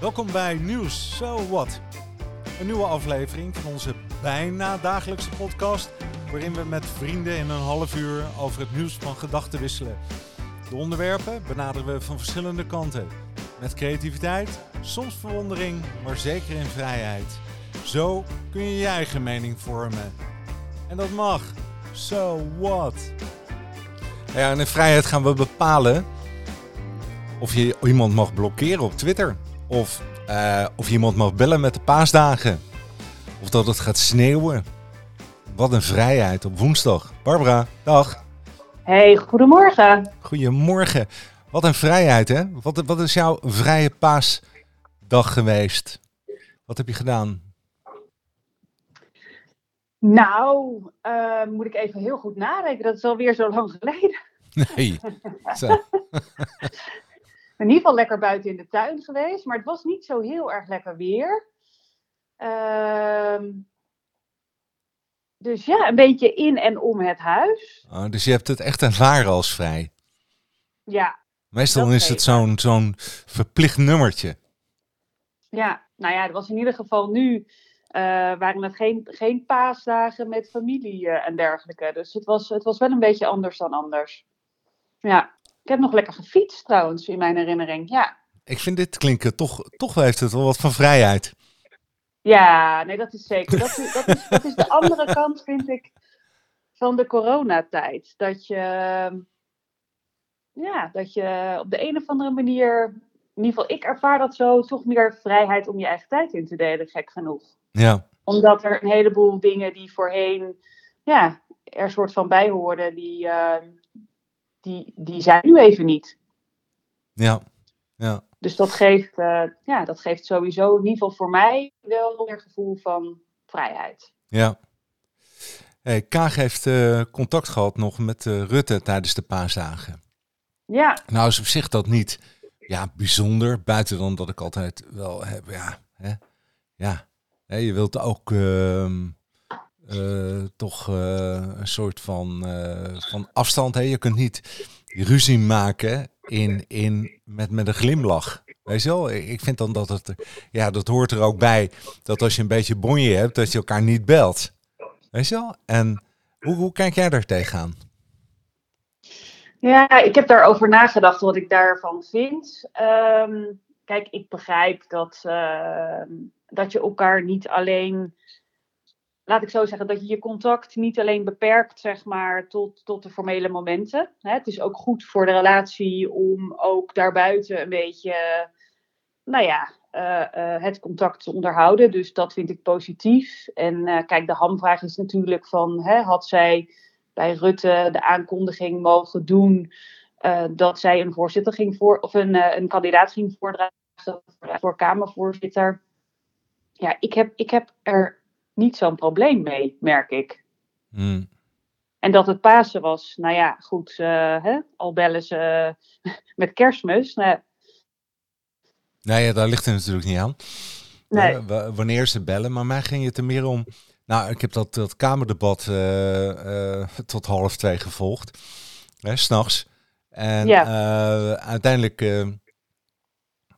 Welkom bij Nieuws So What. Een nieuwe aflevering van onze bijna dagelijkse podcast, waarin we met vrienden in een half uur over het nieuws van gedachten wisselen. De onderwerpen benaderen we van verschillende kanten. Met creativiteit, soms verwondering, maar zeker in vrijheid. Zo kun je je eigen mening vormen. En dat mag. So what? Ja, en in vrijheid gaan we bepalen of je iemand mag blokkeren op Twitter. Of, uh, of iemand mag bellen met de paasdagen. Of dat het gaat sneeuwen. Wat een vrijheid op woensdag. Barbara, dag. Hey, goedemorgen. Goedemorgen. Wat een vrijheid, hè? Wat, wat is jouw vrije paasdag geweest? Wat heb je gedaan? Nou, uh, moet ik even heel goed nadenken. Dat is alweer zo lang geleden. Nee. in ieder geval lekker buiten in de tuin geweest. Maar het was niet zo heel erg lekker weer. Uh, dus ja, een beetje in en om het huis. Oh, dus je hebt het echt ervaren als vrij? Ja. Meestal is het zo'n zo'n verplicht nummertje. Ja, nou ja, het was in ieder geval nu, uh, waren het geen, geen paasdagen met familie uh, en dergelijke. Dus het was, het was wel een beetje anders dan anders. Ja, ik heb nog lekker gefietst trouwens, in mijn herinnering, ja. Ik vind dit klinken, toch, toch heeft het wel wat van vrijheid. Ja, nee, dat is zeker. Dat is, dat is, dat is de andere kant, vind ik, van de coronatijd. Dat je, ja, dat je op de een of andere manier, in ieder geval ik ervaar dat zo, toch meer vrijheid om je eigen tijd in te delen, gek genoeg. Ja. Omdat er een heleboel dingen die voorheen, ja, er soort van bij hoorden, die, uh, die, die zijn nu even niet. Ja, ja. Dus dat geeft, uh, ja, dat geeft sowieso in ieder geval voor mij wel meer gevoel van vrijheid. Ja. Hey, Kaag heeft uh, contact gehad nog met uh, Rutte tijdens de paasdagen. Ja. Nou is op zich dat niet ja, bijzonder, buiten dan dat ik altijd wel heb, ja, hè, ja. Hè, je wilt ook ehm, toch een soort van, van afstand, hè. je kunt niet ruzie maken in, in, met, met een glimlach. Weet je wel? Ik vind dan dat het, ja, dat hoort er ook bij, dat als je een beetje bonje hebt, dat je elkaar niet belt. Weet je wel? En hoe, hoe kijk jij daar tegenaan? Ja, ik heb daarover nagedacht wat ik daarvan vind. Um, kijk, ik begrijp dat, uh, dat je elkaar niet alleen laat ik zo zeggen, dat je je contact niet alleen beperkt, zeg maar, tot, tot de formele momenten. Het is ook goed voor de relatie om ook daarbuiten een beetje, nou ja, uh, uh, het contact te onderhouden. Dus dat vind ik positief. En uh, kijk, de hamvraag is natuurlijk van, hè, had zij bij Rutte de aankondiging mogen doen dat zij een voorzitter ging voor, of een, een kandidaat ging voordragen voor Kamervoorzitter. Ja, ik heb, ik heb er niet zo'n probleem mee, merk ik. Hmm. En dat het Pasen was, nou ja, goed, uh, hè, al bellen ze met kerstmis. Nou, nee, ja, daar ligt het natuurlijk niet aan. Nee. Uh, wanneer ze bellen, maar mij ging het er meer om. Nou, ik heb dat, dat Kamerdebat uh, tot half twee gevolgd, hè, s'nachts. En ja. uiteindelijk,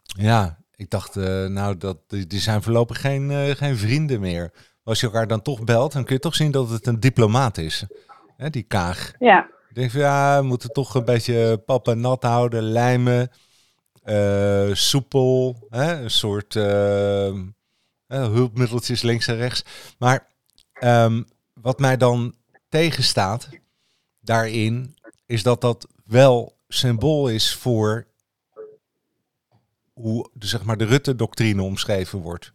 ja, ik dacht, nou, dat, die, die zijn voorlopig geen, geen vrienden meer als je elkaar dan toch belt, dan kun je toch zien dat het een diplomaat is. Hè, die kaag. Ja. Ik denk van ja, we moeten toch een beetje pap en nat houden, lijmen, uh, soepel, hè, een soort uh, hulpmiddeltjes links en rechts. Maar um, wat mij dan tegenstaat daarin, is dat dat wel symbool is voor hoe zeg maar, de Rutte-doctrine omschreven wordt.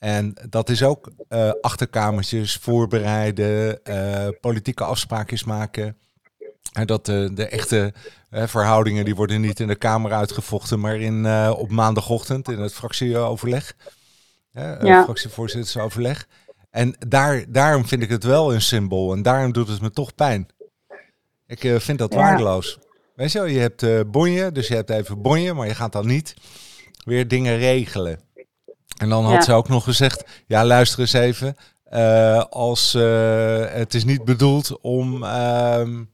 En dat is ook uh, achterkamertjes voorbereiden, uh, politieke afspraakjes maken. En dat de, de echte uh, verhoudingen die worden niet in de Kamer uitgevochten, maar in, op maandagochtend in het fractieoverleg. ja. Fractievoorzittersoverleg. En daar, daarom vind ik het wel een symbool en daarom doet het me toch pijn. Ik vind dat Ja. waardeloos. Weet je wel, je hebt bonje, dus je hebt even bonje, maar je gaat dan niet weer dingen regelen. En dan had Ja. ze ook nog gezegd, ja luister eens even, eh, als, eh, het is niet bedoeld om, ehm,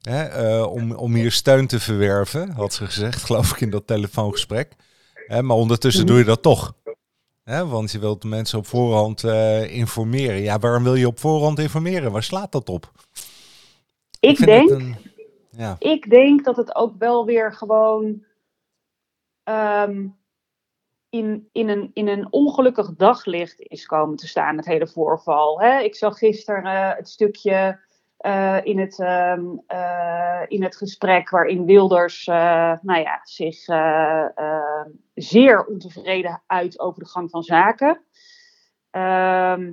hè, eh, om, om hier steun te verwerven, had ze gezegd, geloof ik in dat telefoongesprek. Hè, maar ondertussen doe je dat toch. Hè, want je wilt mensen op voorhand informeren. Ja, waarom wil je op voorhand informeren? Waar slaat dat op? Ik, denk, een- ja. ik denk dat het ook wel weer gewoon ehm, in, in, een, in een ongelukkig daglicht is komen te staan, het hele voorval. Hè? Ik zag gisteren eh, het stukje eh, in, het, ehm, eh, in het gesprek waarin Wilders nou ja, zich eh, eh, zeer ontevreden uit over de gang van zaken. Ehm,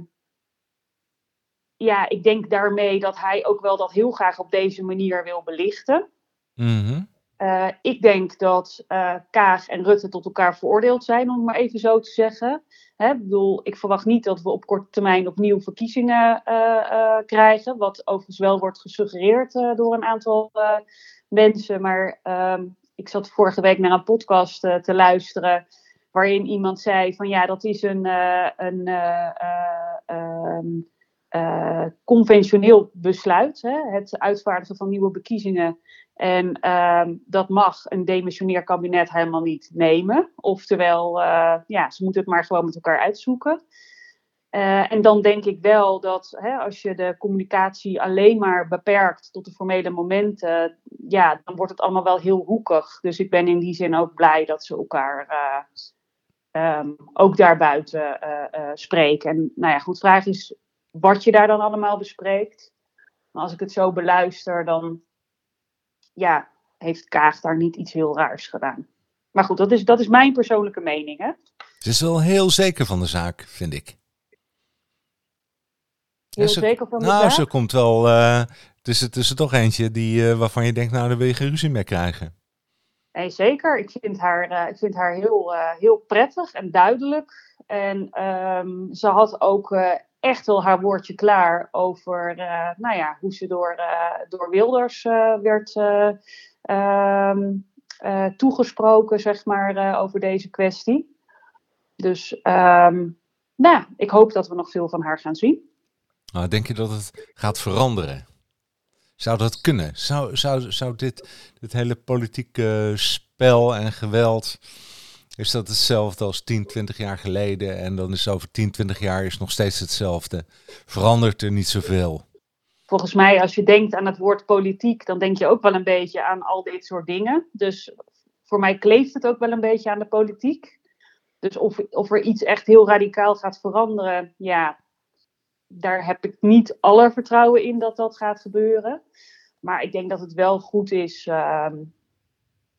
ja, ik denk daarmee dat hij ook wel dat heel graag op deze manier wil belichten. Mhm. Eh, ik denk dat eh, Kaag en Rutte tot elkaar veroordeeld zijn, om het maar even zo te zeggen. Hè, bedoel, ik verwacht niet dat we op korte termijn opnieuw verkiezingen eh, krijgen. Wat overigens wel wordt gesuggereerd door een aantal mensen. Maar ehm, ik zat vorige week naar een podcast te luisteren. Waarin iemand zei van ja, dat is een, een eh, eh, conventioneel besluit. Hè? Het uitvaardigen van nieuwe verkiezingen. En ehm, dat mag een demissionair kabinet helemaal niet nemen. Oftewel, eh, ja, ze moeten het maar gewoon met elkaar uitzoeken. Eh, en dan denk ik wel dat hè, als je de communicatie alleen maar beperkt tot de formele momenten, ja, dan wordt het allemaal wel heel hoekig. Dus ik ben in die zin ook blij dat ze elkaar eh, ehm, ook daarbuiten spreken. En nou ja, goed, vraag is wat je daar dan allemaal bespreekt. Maar als ik het zo beluister, dan ja, heeft Kaag daar niet iets heel raars gedaan. Maar goed, dat is, dat is mijn persoonlijke mening. Hè? Ze is wel heel zeker van de zaak, vind ik. Heel ze- zeker van de Nou, zaak. ze komt wel. het, is, er toch eentje die, eh, waarvan je denkt, nou, daar wil je geen ruzie mee krijgen. Nee, zeker. Ik vind haar, eh, ik vind haar heel, eh, heel prettig en duidelijk. En ehm, ze had ook echt wel haar woordje klaar over eh, nou ja, hoe ze door, eh, door Wilders eh, werd eh, ehm, eh, toegesproken, zeg maar, over deze kwestie. Dus ehm, nou, ik hoop dat we nog veel van haar gaan zien. Nou, denk je dat het gaat veranderen? Zou dat kunnen? Zou, zou, zou dit, dit hele politieke spel en geweld. Is dat hetzelfde als 10, 20 jaar geleden? En dan is over 10, 20 jaar is nog steeds hetzelfde. Verandert er niet zoveel? volgens mij, als je denkt aan het woord politiek, dan denk je ook wel een beetje aan al dit soort dingen. Dus voor mij kleeft het ook wel een beetje aan de politiek. Dus of, of er iets echt heel radicaal gaat veranderen, ja, daar heb ik niet alle vertrouwen in dat dat gaat gebeuren. Maar ik denk dat het wel goed is ehm,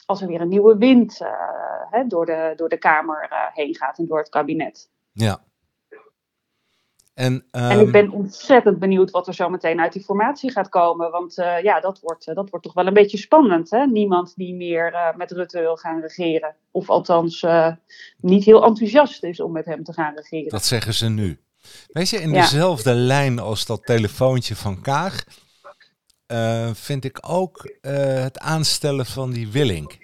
als er weer een nieuwe wind eh, hè, door, de, door de Kamer eh, heen gaat en door het kabinet. Ja. En, En ehm, ik ben ontzettend benieuwd wat er zo meteen uit die formatie gaat komen. Want eh, ja, dat wordt, dat wordt toch wel een beetje spannend. Hè? Niemand die meer met Rutte wil gaan regeren. Of althans niet heel enthousiast is om met hem te gaan regeren. Dat zeggen ze nu. Weet je, in Ja. dezelfde lijn als dat telefoontje van Kaag, eh, vind ik ook eh, het aanstellen van die Willink.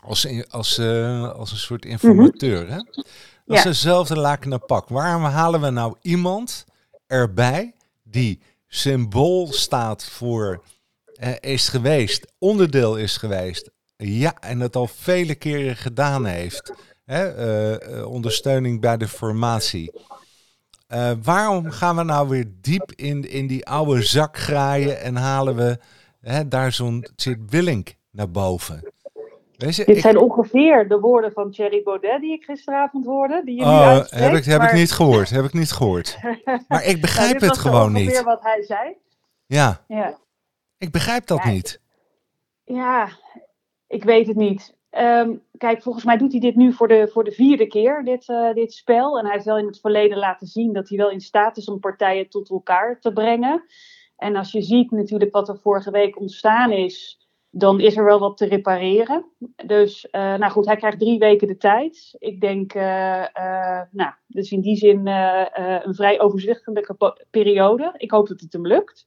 Als, in- als, eh, als een soort informateur. hè? Dat is Ja. dezelfde laken naar pak. Waarom halen we nou iemand erbij die symbool staat voor is geweest, onderdeel is geweest. Ja, en dat al vele keren gedaan heeft. Hè, ondersteuning bij de formatie. Eh, waarom gaan we nou weer diep in, in die oude zak graaien en halen we hè, daar zo'n Tjit Willink naar boven? Weet je, Dit ik- zijn ongeveer de woorden van Thierry Baudet die ik gisteravond hoorde. Die je nu Oh, heb ik, heb maar- ik niet gehoord, heb ik niet gehoord. Maar ik begrijp dit het gewoon ongeveer niet. wat hij zei. Ja, Ja. ik begrijp dat Ja, niet. Ja, ik weet het niet. Ehm, kijk, volgens mij doet hij dit nu voor de, voor de vierde keer, dit, eh, dit spel. En hij heeft wel in het verleden laten zien dat hij wel in staat is om partijen tot elkaar te brengen. En als je ziet natuurlijk wat er vorige week ontstaan is, dan is er wel wat te repareren. Dus, eh, nou goed, hij krijgt drie weken de tijd. Ik denk, eh, nou, dus in die zin een vrij overzichtelijke periode. Ik hoop dat het hem lukt.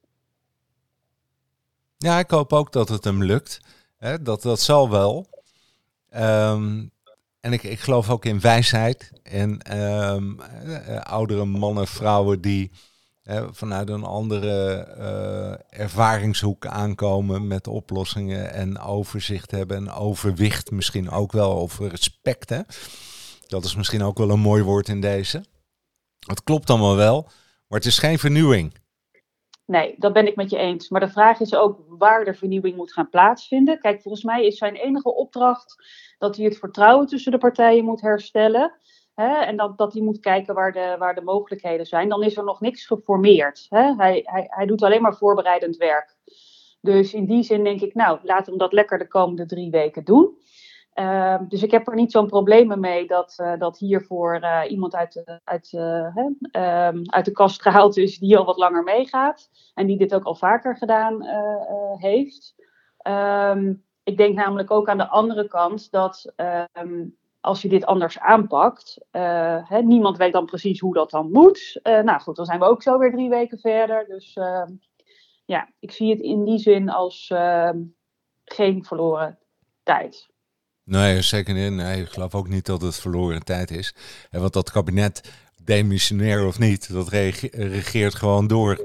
Ja, ik hoop ook dat het hem lukt. Dat, dat zal wel. Ehm, en ik, ik geloof ook in wijsheid. En ehm, eh, eh, oudere mannen, vrouwen die vanuit een andere uh, ervaringshoek aankomen met oplossingen en overzicht hebben en overwicht misschien ook wel over respect. Hè? Dat is misschien ook wel een mooi woord in deze. Het klopt allemaal wel, maar het is geen vernieuwing. Nee, dat ben ik met je eens. Maar de vraag is ook waar de vernieuwing moet gaan plaatsvinden. Kijk, volgens mij is zijn enige opdracht dat hij het vertrouwen tussen de partijen moet herstellen. Hè, en dat, dat hij moet kijken waar de, waar de mogelijkheden zijn. Dan is er nog niks geformeerd. Hè. Hij, hij, hij doet alleen maar voorbereidend werk. Dus in die zin denk ik, nou, laten we dat lekker de komende drie weken doen. Ehm, dus ik heb er niet zo'n problemen mee dat, uh, dat hiervoor uh, iemand uit de, uit, uh, um, uit de kast gehaald is die al wat langer meegaat. En die dit ook al vaker gedaan heeft. Um, ik denk namelijk ook aan de andere kant dat als je dit anders aanpakt, hè, niemand weet dan precies hoe dat dan moet. nou goed, dan zijn we ook zo weer drie weken verder. Dus ja, ik zie het in die zin als geen verloren tijd. Nee, zeker niet. Nee, ik geloof ook niet dat het verloren tijd is. En want dat kabinet, demissionair of niet, dat regeert gewoon door.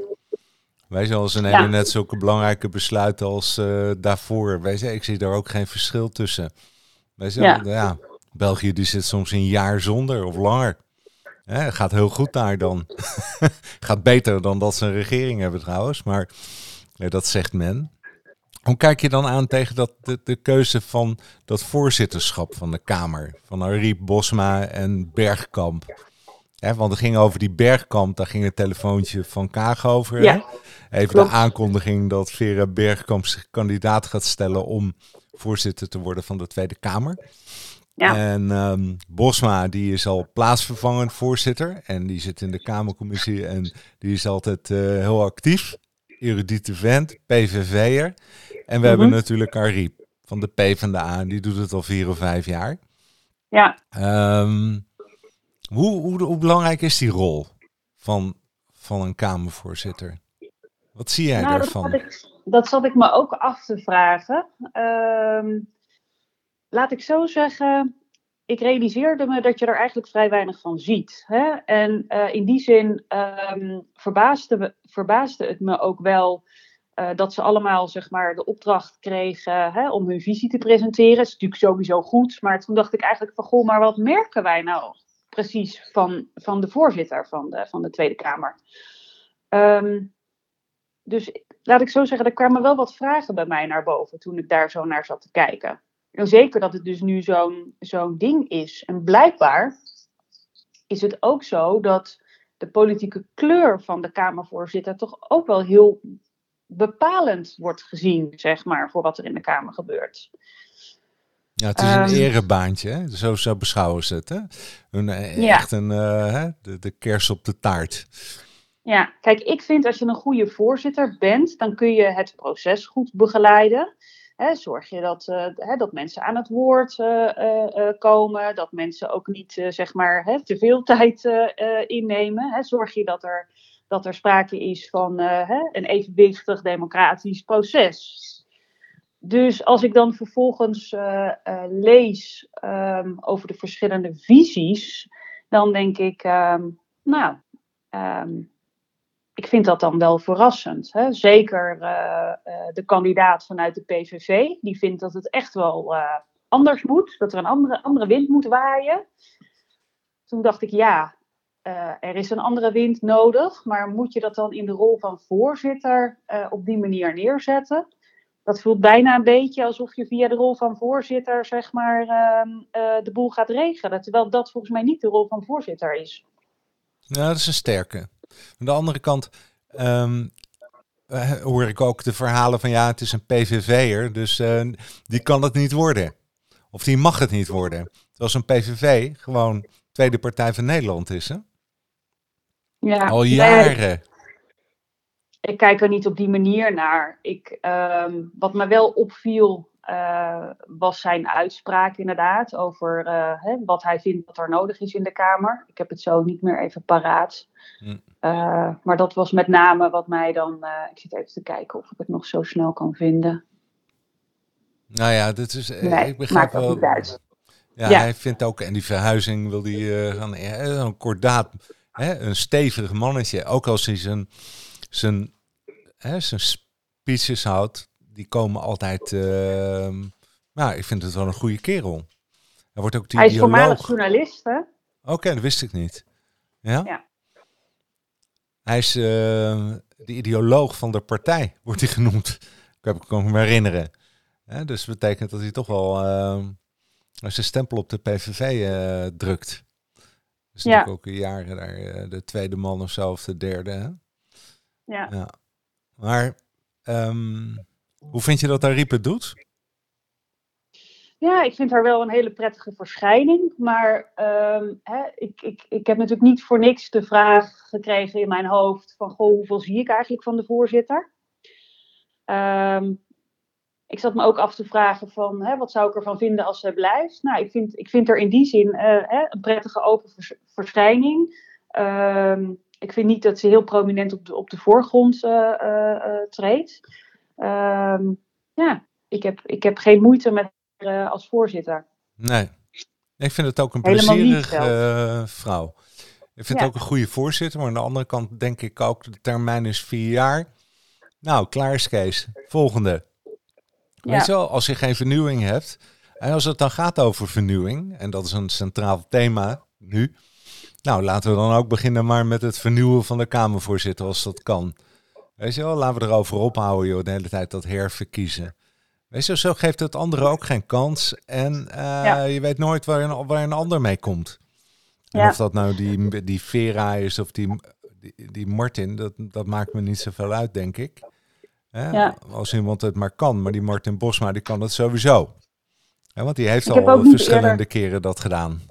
Wij zullen ze nemen net zulke belangrijke besluiten als uh, daarvoor. Wij zeggen, ik zie daar ook geen verschil tussen. Wij zeggen, ja. ja. België die zit soms een jaar zonder of langer. Gaat heel goed daar dan. gaat beter dan dat ze een regering hebben trouwens, maar dat zegt men. Hoe kijk je dan aan tegen dat, de, de keuze van dat voorzitterschap van de Kamer? Van Ariep Bosma en Bergkamp. want het ging over die Bergkamp, daar ging het telefoontje van Kaag over. Ja, Even de aankondiging dat Vera Bergkamp zich kandidaat gaat stellen om voorzitter te worden van de Tweede Kamer. Ja. En um, Bosma, die is al plaatsvervangend voorzitter. En die zit in de Kamercommissie en die is altijd uh, heel actief. Erudite vent, PVV'er. En we hebben mhm. natuurlijk Ariep van de P van de A. Die doet het al vier of vijf jaar. Ja. Um, hoe, hoe, hoe, belangrijk is die rol van, van een Kamervoorzitter? Wat zie jij nou, daarvan? Dat zat, ik, dat zat ik me ook af te vragen. Um, laat ik zo zeggen, ik realiseerde me dat je er eigenlijk vrij weinig van ziet. Hè? En uh, in die zin um, verbaasde, verbaasde het me ook wel uh, dat ze allemaal zeg maar, de opdracht kregen hè, om hun visie te presenteren. Dat is natuurlijk sowieso goed. Maar toen dacht ik eigenlijk van, goh, maar wat merken wij nou precies van, van de voorzitter van de, van de Tweede Kamer? Um, dus laat ik zo zeggen, er kwamen wel wat vragen bij mij naar boven toen ik daar zo naar zat te kijken. En zeker dat het dus nu zo'n zo'n ding is. En blijkbaar is het ook zo dat de politieke kleur van de Kamervoorzitter toch ook wel heel bepalend wordt gezien, zeg maar, voor wat er in de Kamer gebeurt. Ja, het is een um, erebaantje, hè? Zo, zo beschouwen ze het. Hè? Een, eh, Echt een, uh, de, de kers op de taart. Ja, kijk, ik vind als je een goede voorzitter bent, dan kun je het proces goed begeleiden. Zorg je dat, uh, hè, dat mensen aan het woord uh, komen, dat mensen ook niet zeg maar, hè, te veel tijd innemen. Hè, zorg je dat er dat er sprake is van hè, een evenwichtig democratisch proces. Dus als ik dan vervolgens lees um, over de verschillende visies, dan denk ik, um, nou, um, ik vind dat dan wel verrassend. Hè? Zeker de kandidaat vanuit de PVV, die vindt dat het echt wel anders moet, dat er een andere, andere wind moet waaien. Toen dacht ik, ja, er is een andere wind nodig, maar moet je dat dan in de rol van voorzitter op die manier neerzetten? Dat voelt bijna een beetje alsof je via de rol van voorzitter, zeg maar, uh, de boel gaat regelen. Terwijl dat volgens mij niet de rol van voorzitter is. Ja, dat is een sterke. Aan de andere kant um, hoor ik ook de verhalen van ja, het is een PVV'er, dus die kan het niet worden. Of die mag het niet worden. Terwijl een PVV gewoon Tweede Partij van Nederland is, hè? Ja, Al jaren. ik kijk er niet op die manier naar. Ik, um, wat me wel opviel uh, was zijn uitspraak inderdaad over uh, hè, wat hij vindt dat er nodig is in de Kamer. Ik heb het zo niet meer even paraat. Hm. Uh, maar dat was met name wat mij dan... ik zit even te kijken of ik het nog zo snel kan vinden. Nou ja, dit is, nee, ik begrijp wel... Ja, ja, hij vindt ook, en die verhuizing wil hij gaan, een kordaat hè, een stevig mannetje. Ook als hij zijn, zijn, hè, zijn speeches houdt, die komen altijd... Uh, nou, ik vind het wel een goede kerel. Hij, wordt ook hij is voormalig journalist, hè? Oké, dat wist ik niet. Ja? Ja. Hij is uh, de ideoloog van de partij, wordt hij genoemd. Ik heb ik me herinneren. Ja, dus dat betekent dat hij toch wel uh, zijn stempel op de PVV uh, drukt. Dus ja. natuurlijk ook jaren daar uh, de tweede man of zo, of de derde. Hè? Ja. ja. Maar um, hoe vind je dat Ariep het doet? Ja, ik vind haar wel een hele prettige verschijning. Maar um, hè, ik, ik, ik heb natuurlijk niet voor niks de vraag gekregen in mijn hoofd van goh, hoeveel zie ik eigenlijk van de voorzitter? Um, ik zat me ook af te vragen van hè, wat zou ik ervan vinden als zij blijft. Nou, ik vind, ik vind er in die zin uh, hè, een prettige open verschijning. Um, ik vind niet dat ze heel prominent op de, op de voorgrond uh, uh, treedt. Um, ja, ik heb, ik heb geen moeite met haar als voorzitter. Nee, ik vind het ook een plezierige vrouw. Ik vind het ook een goede voorzitter, maar aan de andere kant denk ik ook, de termijn is vier jaar. Nou, klaar is Kees. Volgende. Weet je wel, als je geen vernieuwing hebt. En als het dan gaat over vernieuwing, en dat is een centraal thema nu. Nou, laten we dan ook beginnen maar met het vernieuwen van de Kamervoorzitter, als dat kan. Weet je wel, laten we erover ophouden, joh, de hele tijd dat herverkiezen. Weet je, zo geeft het andere ook geen kans. En uh, je weet nooit waar een, waar een ander mee komt. En ja. of dat nou die, die Vera is of die, die, die Martin, dat, dat maakt me niet zoveel uit, denk ik. Ja. Als iemand het maar kan. Maar die Martin Bosma, die kan het sowieso. Want die heeft al verschillende keren dat gedaan.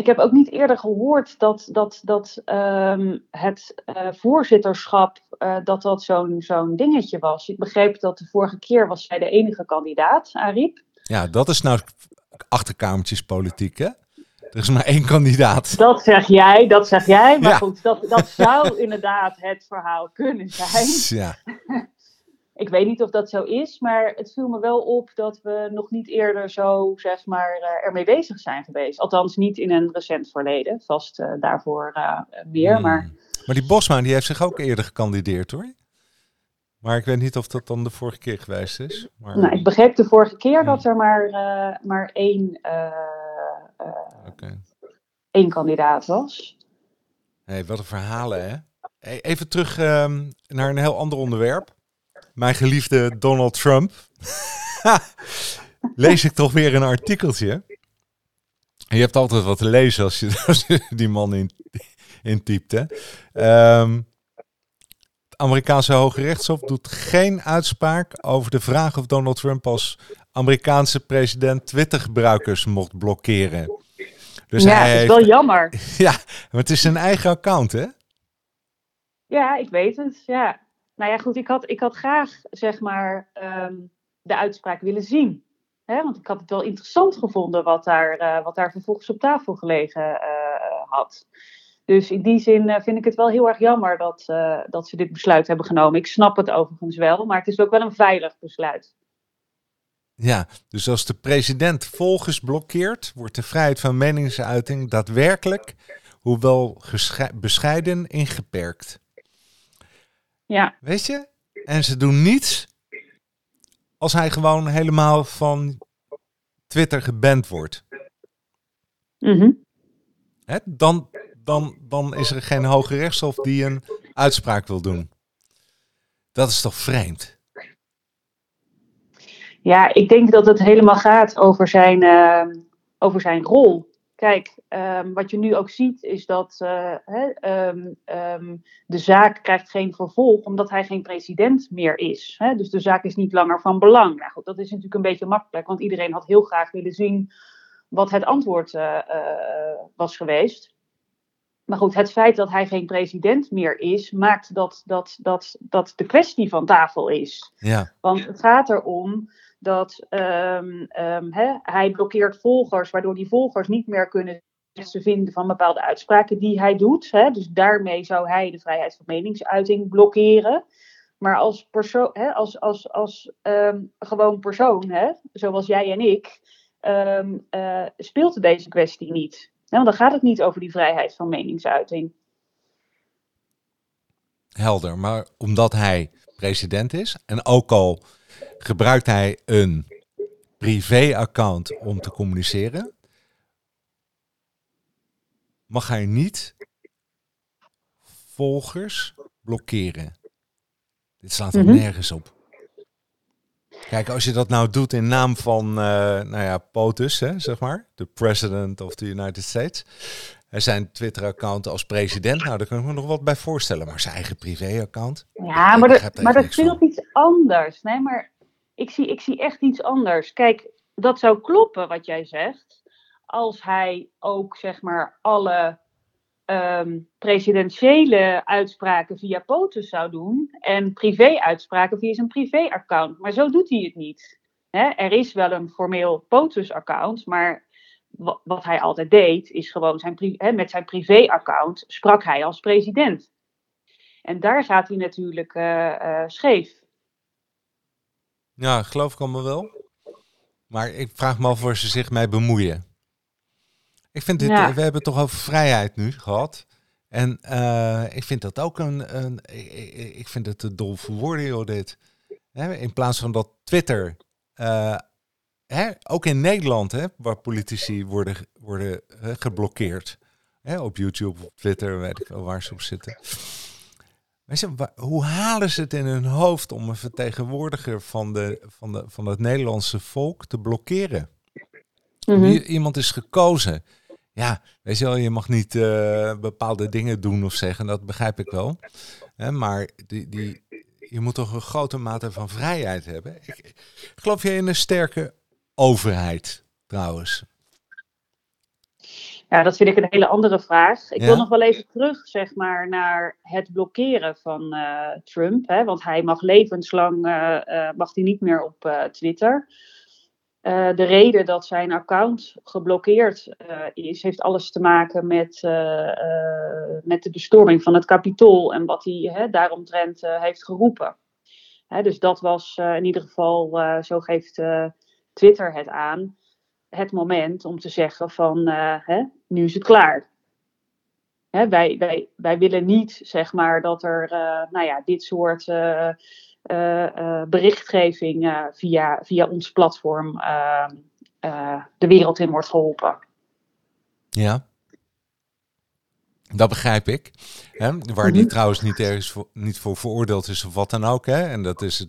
Ik heb ook niet eerder gehoord dat, dat, dat um, het uh, voorzitterschap uh, dat dat zo'n zo'n dingetje was. Ik begreep dat de vorige keer was zij de enige kandidaat, Ariep. Ja, dat is nou achterkamertjespolitiek, hè? Er is maar één kandidaat. Dat zeg jij, dat zeg jij. Maar ja. goed, dat, dat zou inderdaad het verhaal kunnen zijn. Ja. Ik weet niet of dat zo is, maar het viel me wel op dat we nog niet eerder zo, zeg maar, uh, ermee bezig zijn geweest. Althans, niet in een recent verleden, vast uh, daarvoor uh, meer. Hmm. Maar... maar die Bosma, die heeft zich ook eerder gekandideerd, hoor. Maar ik weet niet of dat dan de vorige keer geweest is. Maar... Nou, ik begreep de vorige keer hmm. dat er maar, maar één, okay. één kandidaat was. hey, wat een verhalen, hè? Even terug um, naar een heel ander onderwerp mijn geliefde Donald Trump, lees ik toch weer een artikeltje. Je hebt altijd wat te lezen als je, als je die man in, intypt. Hè? Um, het Amerikaanse Hoge Rechtshof doet geen uitspraak over de vraag of Donald Trump als Amerikaanse president Twitter-gebruikers mocht blokkeren. Dus ja, hij is wel jammer. Ja, maar het is zijn eigen account, hè? Ja, ik weet het. Ja, nou ja, goed, ik had, ik had graag zeg maar um, de uitspraak willen zien. Hè? Want ik had het wel interessant gevonden wat daar, uh, wat daar vervolgens op tafel gelegen uh, had. Dus in die zin uh, vind ik het wel heel erg jammer dat, dat ze dit besluit hebben genomen. Ik snap het overigens wel, maar het is ook wel een veilig besluit. Ja, dus als de president volgens blokkeert, wordt de vrijheid van meningsuiting daadwerkelijk, hoewel bescheiden, ingeperkt. Ja. Weet je? En ze doen niets als hij gewoon helemaal van Twitter geband wordt. Mm Hè? Dan, dan, dan is er geen hoge rechtshof die een uitspraak wil doen. Dat is toch vreemd? Ja, ik denk dat het helemaal gaat over zijn, uh, over zijn rol. Kijk, um, wat je nu ook ziet is dat uh, um, um, de zaak krijgt geen vervolg omdat hij geen president meer is. Dus de zaak is niet langer van belang. Nou goed, dat is natuurlijk een beetje makkelijk, want iedereen had heel graag willen zien wat het antwoord uh, uh, was geweest. Maar goed, het feit dat hij geen president meer is, maakt dat, dat, dat, dat de kwestie van tafel is. Ja. Want het gaat erom dat um, he, hij blokkeert volgers, waardoor die volgers niet meer kunnen ze vinden van bepaalde uitspraken die hij doet. Dus daarmee zou hij de vrijheid van meningsuiting blokkeren. Maar als, persoon, als, als, als um, gewoon persoon, zoals jij en ik, uh, speelt deze kwestie niet. want dan gaat het niet over die vrijheid van meningsuiting. helder. Maar omdat hij president is en ook al gebruikt hij een privé-account om te communiceren, mag hij niet volgers blokkeren. Dit slaat er Mhm. nergens op. Kijk, als je dat nou doet in naam van, eh, nou ja, POTUS, hè, zeg maar, de President of the United States. Zijn Twitter-account als president, nou, daar kan ik me nog wat bij voorstellen. Maar zijn eigen privé-account? Ja, maar, maar dat speelt iets anders. Nee, maar ik zie, ik zie echt iets anders. Kijk, dat zou kloppen wat jij zegt. Als hij ook, zeg maar, alle ehm, presidentiële uitspraken via POTUS zou doen. En privé-uitspraken via zijn privé-account. Maar zo doet hij het niet. Er is wel een formeel POTUS-account, maar wa- wat hij altijd deed, is gewoon zijn, hè, met zijn privé-account sprak hij als president. En daar gaat hij natuurlijk eh, eh, scheef. Ja, geloof ik allemaal wel. Maar ik vraag me af waar ze zich mee bemoeien. Ik vind dit, Ja. we hebben het toch over vrijheid nu gehad. En eh, ik vind dat ook een, een ik, vind het te dol voor woorden, joh, dit. In plaats van dat Twitter, eh, hè, ook in Nederland, hè, waar politici worden, worden eh, geblokkeerd. Hè, op YouTube, op Twitter, weet ik wel waar ze op zitten. Hoe halen ze het in hun hoofd om een vertegenwoordiger van, de, van, de, van het Nederlandse volk te blokkeren? Mhm. Iemand is gekozen. Ja, weet je wel, je mag niet eh, bepaalde dingen doen of zeggen, dat begrijp ik wel. Hè, maar die, die, je moet toch een grote mate van vrijheid hebben. Ik, geloof je in een sterke overheid, trouwens? Ja, dat vind ik een hele andere vraag. Ik Ja? wil nog wel even terug, zeg maar, naar het blokkeren van eh, Trump. Hè, want hij mag levenslang eh, eh, mag hij niet meer op Twitter. De reden dat zijn account geblokkeerd is, heeft alles te maken met, met de bestorming van het Capitool en wat hij hè, daaromtrent heeft geroepen. Hè, dus dat was in ieder geval, zo geeft Twitter het aan, het moment om te zeggen van eh, hè, nu is het klaar. Hè, wij, wij, wij willen niet zeg maar dat er eh, nou ja, dit soort eh, berichtgeving via, via ons platform de wereld in wordt geholpen. Ja. Dat begrijp ik. Hè? Waar die Mhm. trouwens niet ergens voor, niet voor veroordeeld is of wat dan ook. Hè? En dat is het.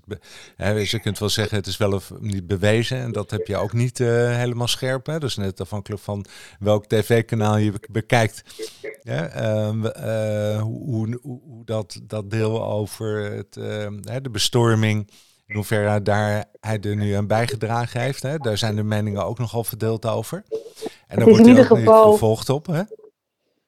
Hè, dus je kunt wel zeggen, het is wel of niet bewezen. En dat heb je ook niet eh, helemaal scherp. Hè? Dus net afhankelijk van welk tv-kanaal je be- bekijkt. Ja, ehm, eh, hoe, hoe, hoe hoe dat, dat deel over het, ehm, hè, de bestorming. In hoeverre daar hij er nu aan bijgedragen heeft. Hè? Daar zijn de meningen ook nogal verdeeld over. En daar wordt in hij ieder ook niet geval- vervolgd op. Hè?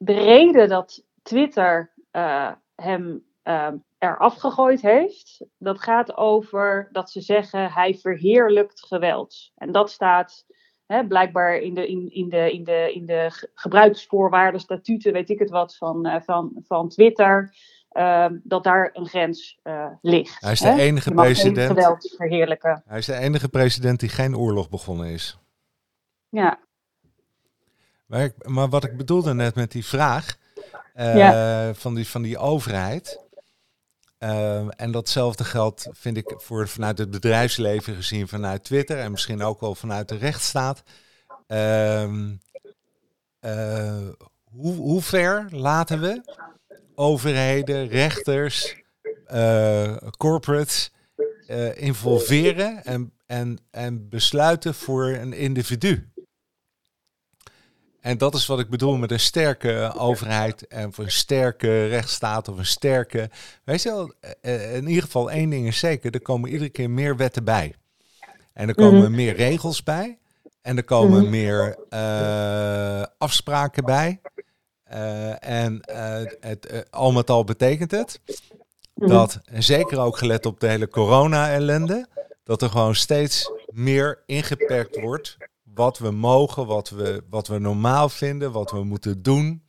De reden dat Twitter eh, hem eh, eraf gegooid heeft, dat gaat over dat ze zeggen hij verheerlijkt geweld. En dat staat hè, blijkbaar in de, in, in de, in de, in de ge- gebruiksvoorwaarden, statuten, weet ik het wat, van, eh, van, van Twitter. eh, dat daar een grens eh, ligt. Hij is de hè. enige president. geweld verheerlijken. Hij is de enige president die geen oorlog begonnen is. Ja, Maar, ik- maar wat ik bedoelde net met die vraag eh, Ja. van, die, van die overheid. eh, en datzelfde geldt, vind ik, voor vanuit het bedrijfsleven gezien, vanuit Twitter en misschien ook wel vanuit de rechtsstaat. Ehm, eh, hoe, hoe ver laten we overheden, rechters, corporates involveren en, en, en besluiten voor een individu? En dat is wat ik bedoel met een sterke overheid en voor een sterke rechtsstaat of een sterke. Weet je wel, eh, in ieder geval één ding is zeker: er komen iedere keer meer wetten bij. En er komen Mhm. meer regels bij. En er komen Mhm. meer eh, afspraken bij. Eh, en eh, het, eh, al met al betekent het Mhm. dat, en zeker ook gelet op de hele corona-ellende, dat er gewoon steeds meer ingeperkt wordt wat we mogen, wat we, wat we normaal vinden, wat we moeten doen.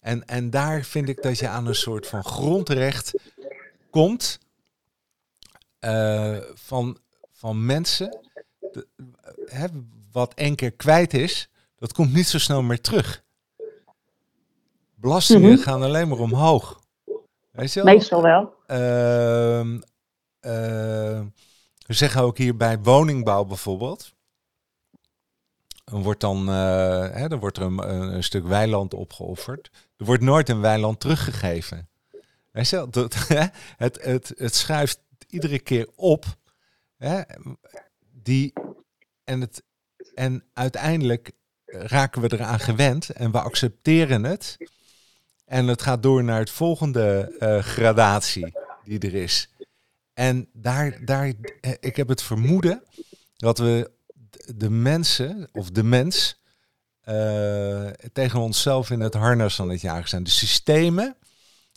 En, en daar vind ik dat je aan een soort van grondrecht komt eh, van, van mensen. De- hè, wat één keer kwijt is, dat komt niet zo snel meer terug. Belastingen Mhm. gaan alleen maar omhoog. Weet je wel? Meestal wel. Ehm, eh, we zeggen ook hier bij woningbouw bijvoorbeeld. Wordt dan eh, hè, er wordt er een, stuk weiland opgeofferd. Er wordt nooit een weiland teruggegeven. Het, het, het schuift iedere keer op. Hè, die, en, het, en uiteindelijk raken we eraan gewend en we accepteren het. En het gaat door naar het volgende eh, gradatie die er is. En daar, daar, eh, ik heb het vermoeden dat we de mensen, of de mens, eh, tegen onszelf in het harnas aan het jagen zijn. De systemen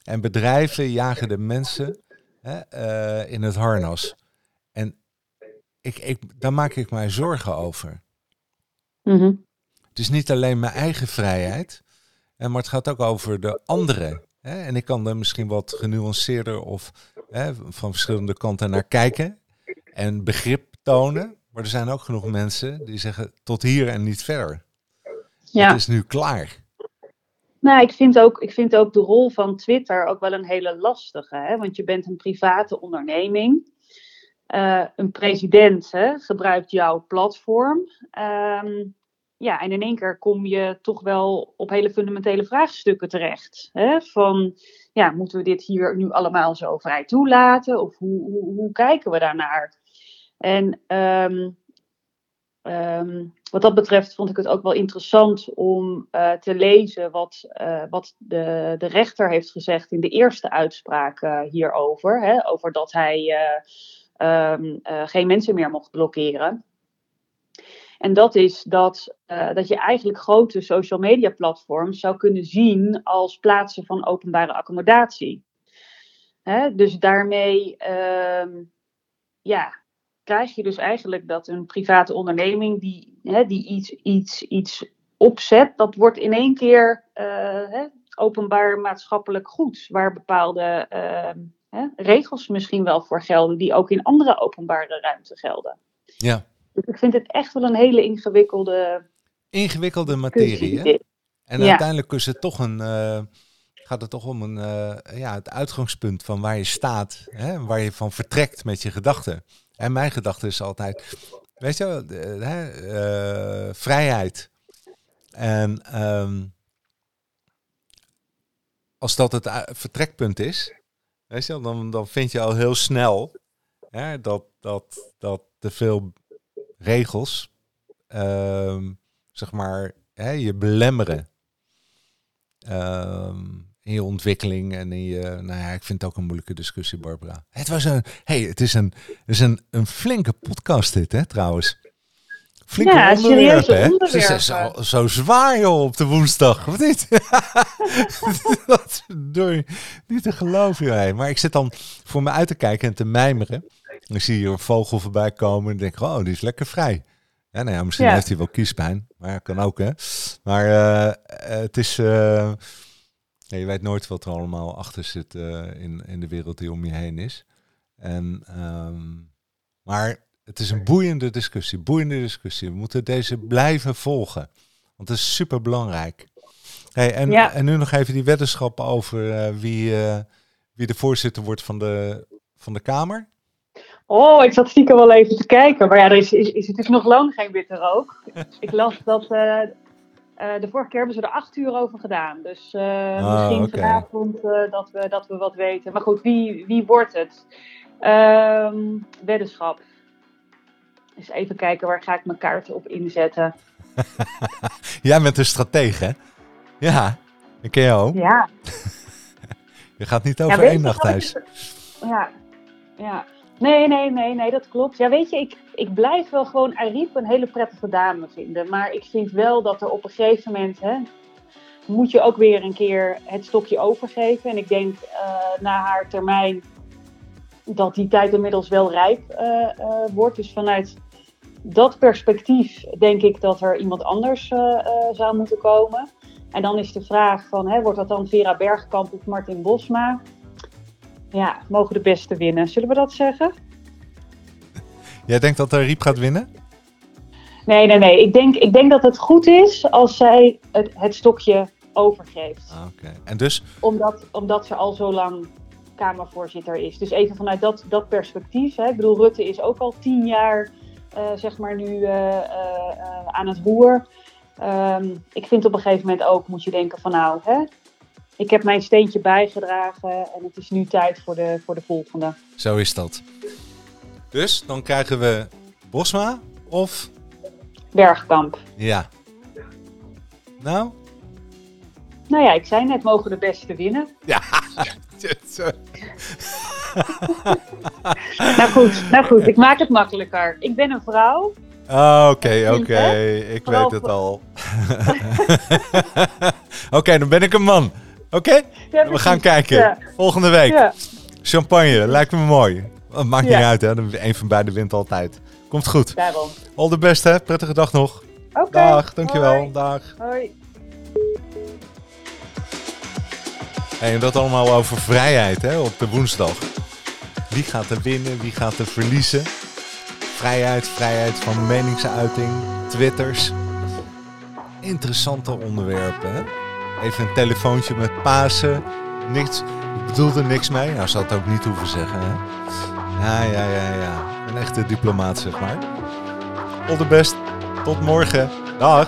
en bedrijven jagen de mensen hè, eh, in het harnas. En ik, ik, daar maak ik mij zorgen over. Mhm. Het is niet alleen mijn eigen vrijheid, maar het gaat ook over de anderen. Hè? En ik kan er misschien wat genuanceerder of hè, van verschillende kanten naar kijken en begrip tonen. Maar er zijn ook genoeg mensen die zeggen tot hier en niet verder. Ja. Het is nu klaar. Nou, ik vind, ook, ik vind ook de rol van Twitter ook wel een hele lastige. Hè? Want je bent een private onderneming. Eh, een president hè, gebruikt jouw platform. Ehm, ja, en in één keer kom je toch wel op hele fundamentele vraagstukken terecht. Hè? Van, ja, moeten we dit hier nu allemaal zo vrij toelaten? Of hoe, hoe, hoe kijken we daarnaar? En ehm, ehm, wat dat betreft vond ik het ook wel interessant om eh, te lezen wat, eh, wat de, de rechter heeft gezegd in de eerste uitspraak hierover. Hè, over dat hij eh, ehm, eh, geen mensen meer mocht blokkeren. En dat is dat, dat je eigenlijk grote social media platforms zou kunnen zien als plaatsen van openbare accommodatie. Hè, dus daarmee ja, krijg je dus eigenlijk dat een private onderneming die, hè, die iets, iets, iets opzet, dat wordt in één keer eh, hè, openbaar maatschappelijk goed, waar bepaalde ehm, hè, regels misschien wel voor gelden, die ook in andere openbare ruimte gelden. Ja, Dus ik vind het echt wel een hele ingewikkelde ingewikkelde materie. Hè? En Ja. uiteindelijk is het toch een, eh, gaat het toch om een, eh, ja, het uitgangspunt van waar je staat, hè, waar je van vertrekt met je gedachten. En mijn gedachte is altijd, weet je, wel, eh, vrijheid. En ehm, als dat het u- vertrekpunt is, weet je, wel, dan, dan vind je al heel snel hè, dat, dat, dat te veel regels, ehm, zeg maar, hè, je belemmeren ehm, in je ontwikkeling en in je. Nou ja, ik vind het ook een moeilijke discussie, Barbara. Het was een. hey, het is een, het is een, een flinke podcast, dit, hè, trouwens. Flinke Ja, onderwerpen, hè? zo, zo zwaar, joh, op de woensdag, of niet? Dat door, niet te geloven, joh. Maar ik zit dan voor me uit te kijken en te mijmeren. Ik zie hier een vogel voorbij komen en denk, oh, die is lekker vrij. Ja, nou ja, misschien Ja. heeft hij wel kiespijn. Maar kan ook, hè. Maar eh, het is... eh, ja, je weet nooit wat er allemaal achter zit eh, in, in de wereld die om je heen is. En, ehm, maar het is een boeiende discussie, boeiende discussie. We moeten deze blijven volgen, want het is super belangrijk. Hey, en, Ja. en nu nog even die weddenschappen over eh, wie, eh, wie de voorzitter wordt van de, van de Kamer. Oh, ik zat stiekem wel even te kijken. Maar ja, er is, is, is natuurlijk nog lang geen witte rook. ik las dat de vorige keer hebben ze er acht uur over gedaan. Dus eh, Ah, misschien vanavond eh, dat, we, dat we wat weten. Maar goed, wie, wie wordt het? Ehm weddenschap. Eens even kijken, waar ga ik mijn kaarten op inzetten? Jij bent een stratege, hè? Ja, ik ken jou. Ja, Je gaat niet over één nacht thuis. ik- Ja, ja. Nee, nee, nee, nee, dat klopt. Ja, weet je, ik, ik blijf wel gewoon Ariep een hele prettige dame vinden. Maar ik vind wel dat er op een gegeven moment, hè, moet je ook weer een keer het stokje overgeven. En ik denk eh, na haar termijn dat die tijd inmiddels wel rijp eh, eh, wordt. Dus vanuit dat perspectief denk ik dat er iemand anders zou moeten komen. En dan is de vraag van, hè, wordt dat dan Vera Bergkamp of Martin Bosma? Ja, mogen de beste winnen. Zullen we dat zeggen? Jij denkt dat er Riep gaat winnen? Nee, nee, nee. Ik denk, ik denk dat het goed is als zij het, het stokje overgeeft. Ah, Oké. En dus, Omdat, omdat ze al zo lang Kamervoorzitter is. Dus even vanuit dat, dat perspectief. Hè. Ik bedoel, Rutte is ook al tien jaar uh, zeg maar nu uh, aan het roer. Um, ik vind op een gegeven moment ook, moet je denken van nou, hè, ik heb mijn steentje bijgedragen en het is nu tijd voor de, voor de volgende. Zo is dat. Dus dan krijgen we Bosma of? Bergkamp. Ja. Nou? Nou ja, ik zei net, mogen de beste winnen. Ja. nou goed, nou goed, ik maak het makkelijker. Ik ben een vrouw. Ah, oké, oké, ik weet het al. oké, dan ben ik een man. Oké? we gaan kijken. Volgende week. Champagne, lijkt me mooi. Het maakt niet uit, hè? Een van beiden wint altijd. Komt goed. Daarom. All the best, hè? Prettige dag nog. Oké. Dag, dankjewel. Hoi. Dag. Hoi. Hey, en dat allemaal over vrijheid, hè? Op de woensdag. Wie gaat er winnen? Wie gaat er verliezen? Vrijheid, vrijheid van meningsuiting, twitters. Interessante onderwerpen, hè? Even een telefoontje met Pasen. Niks, ik bedoelde niks mee. Nou, zou het ook niet hoeven zeggen, hè? Ja, ja, ja, ja. Een echte diplomaat, zeg maar. All the best. Tot morgen. Dag.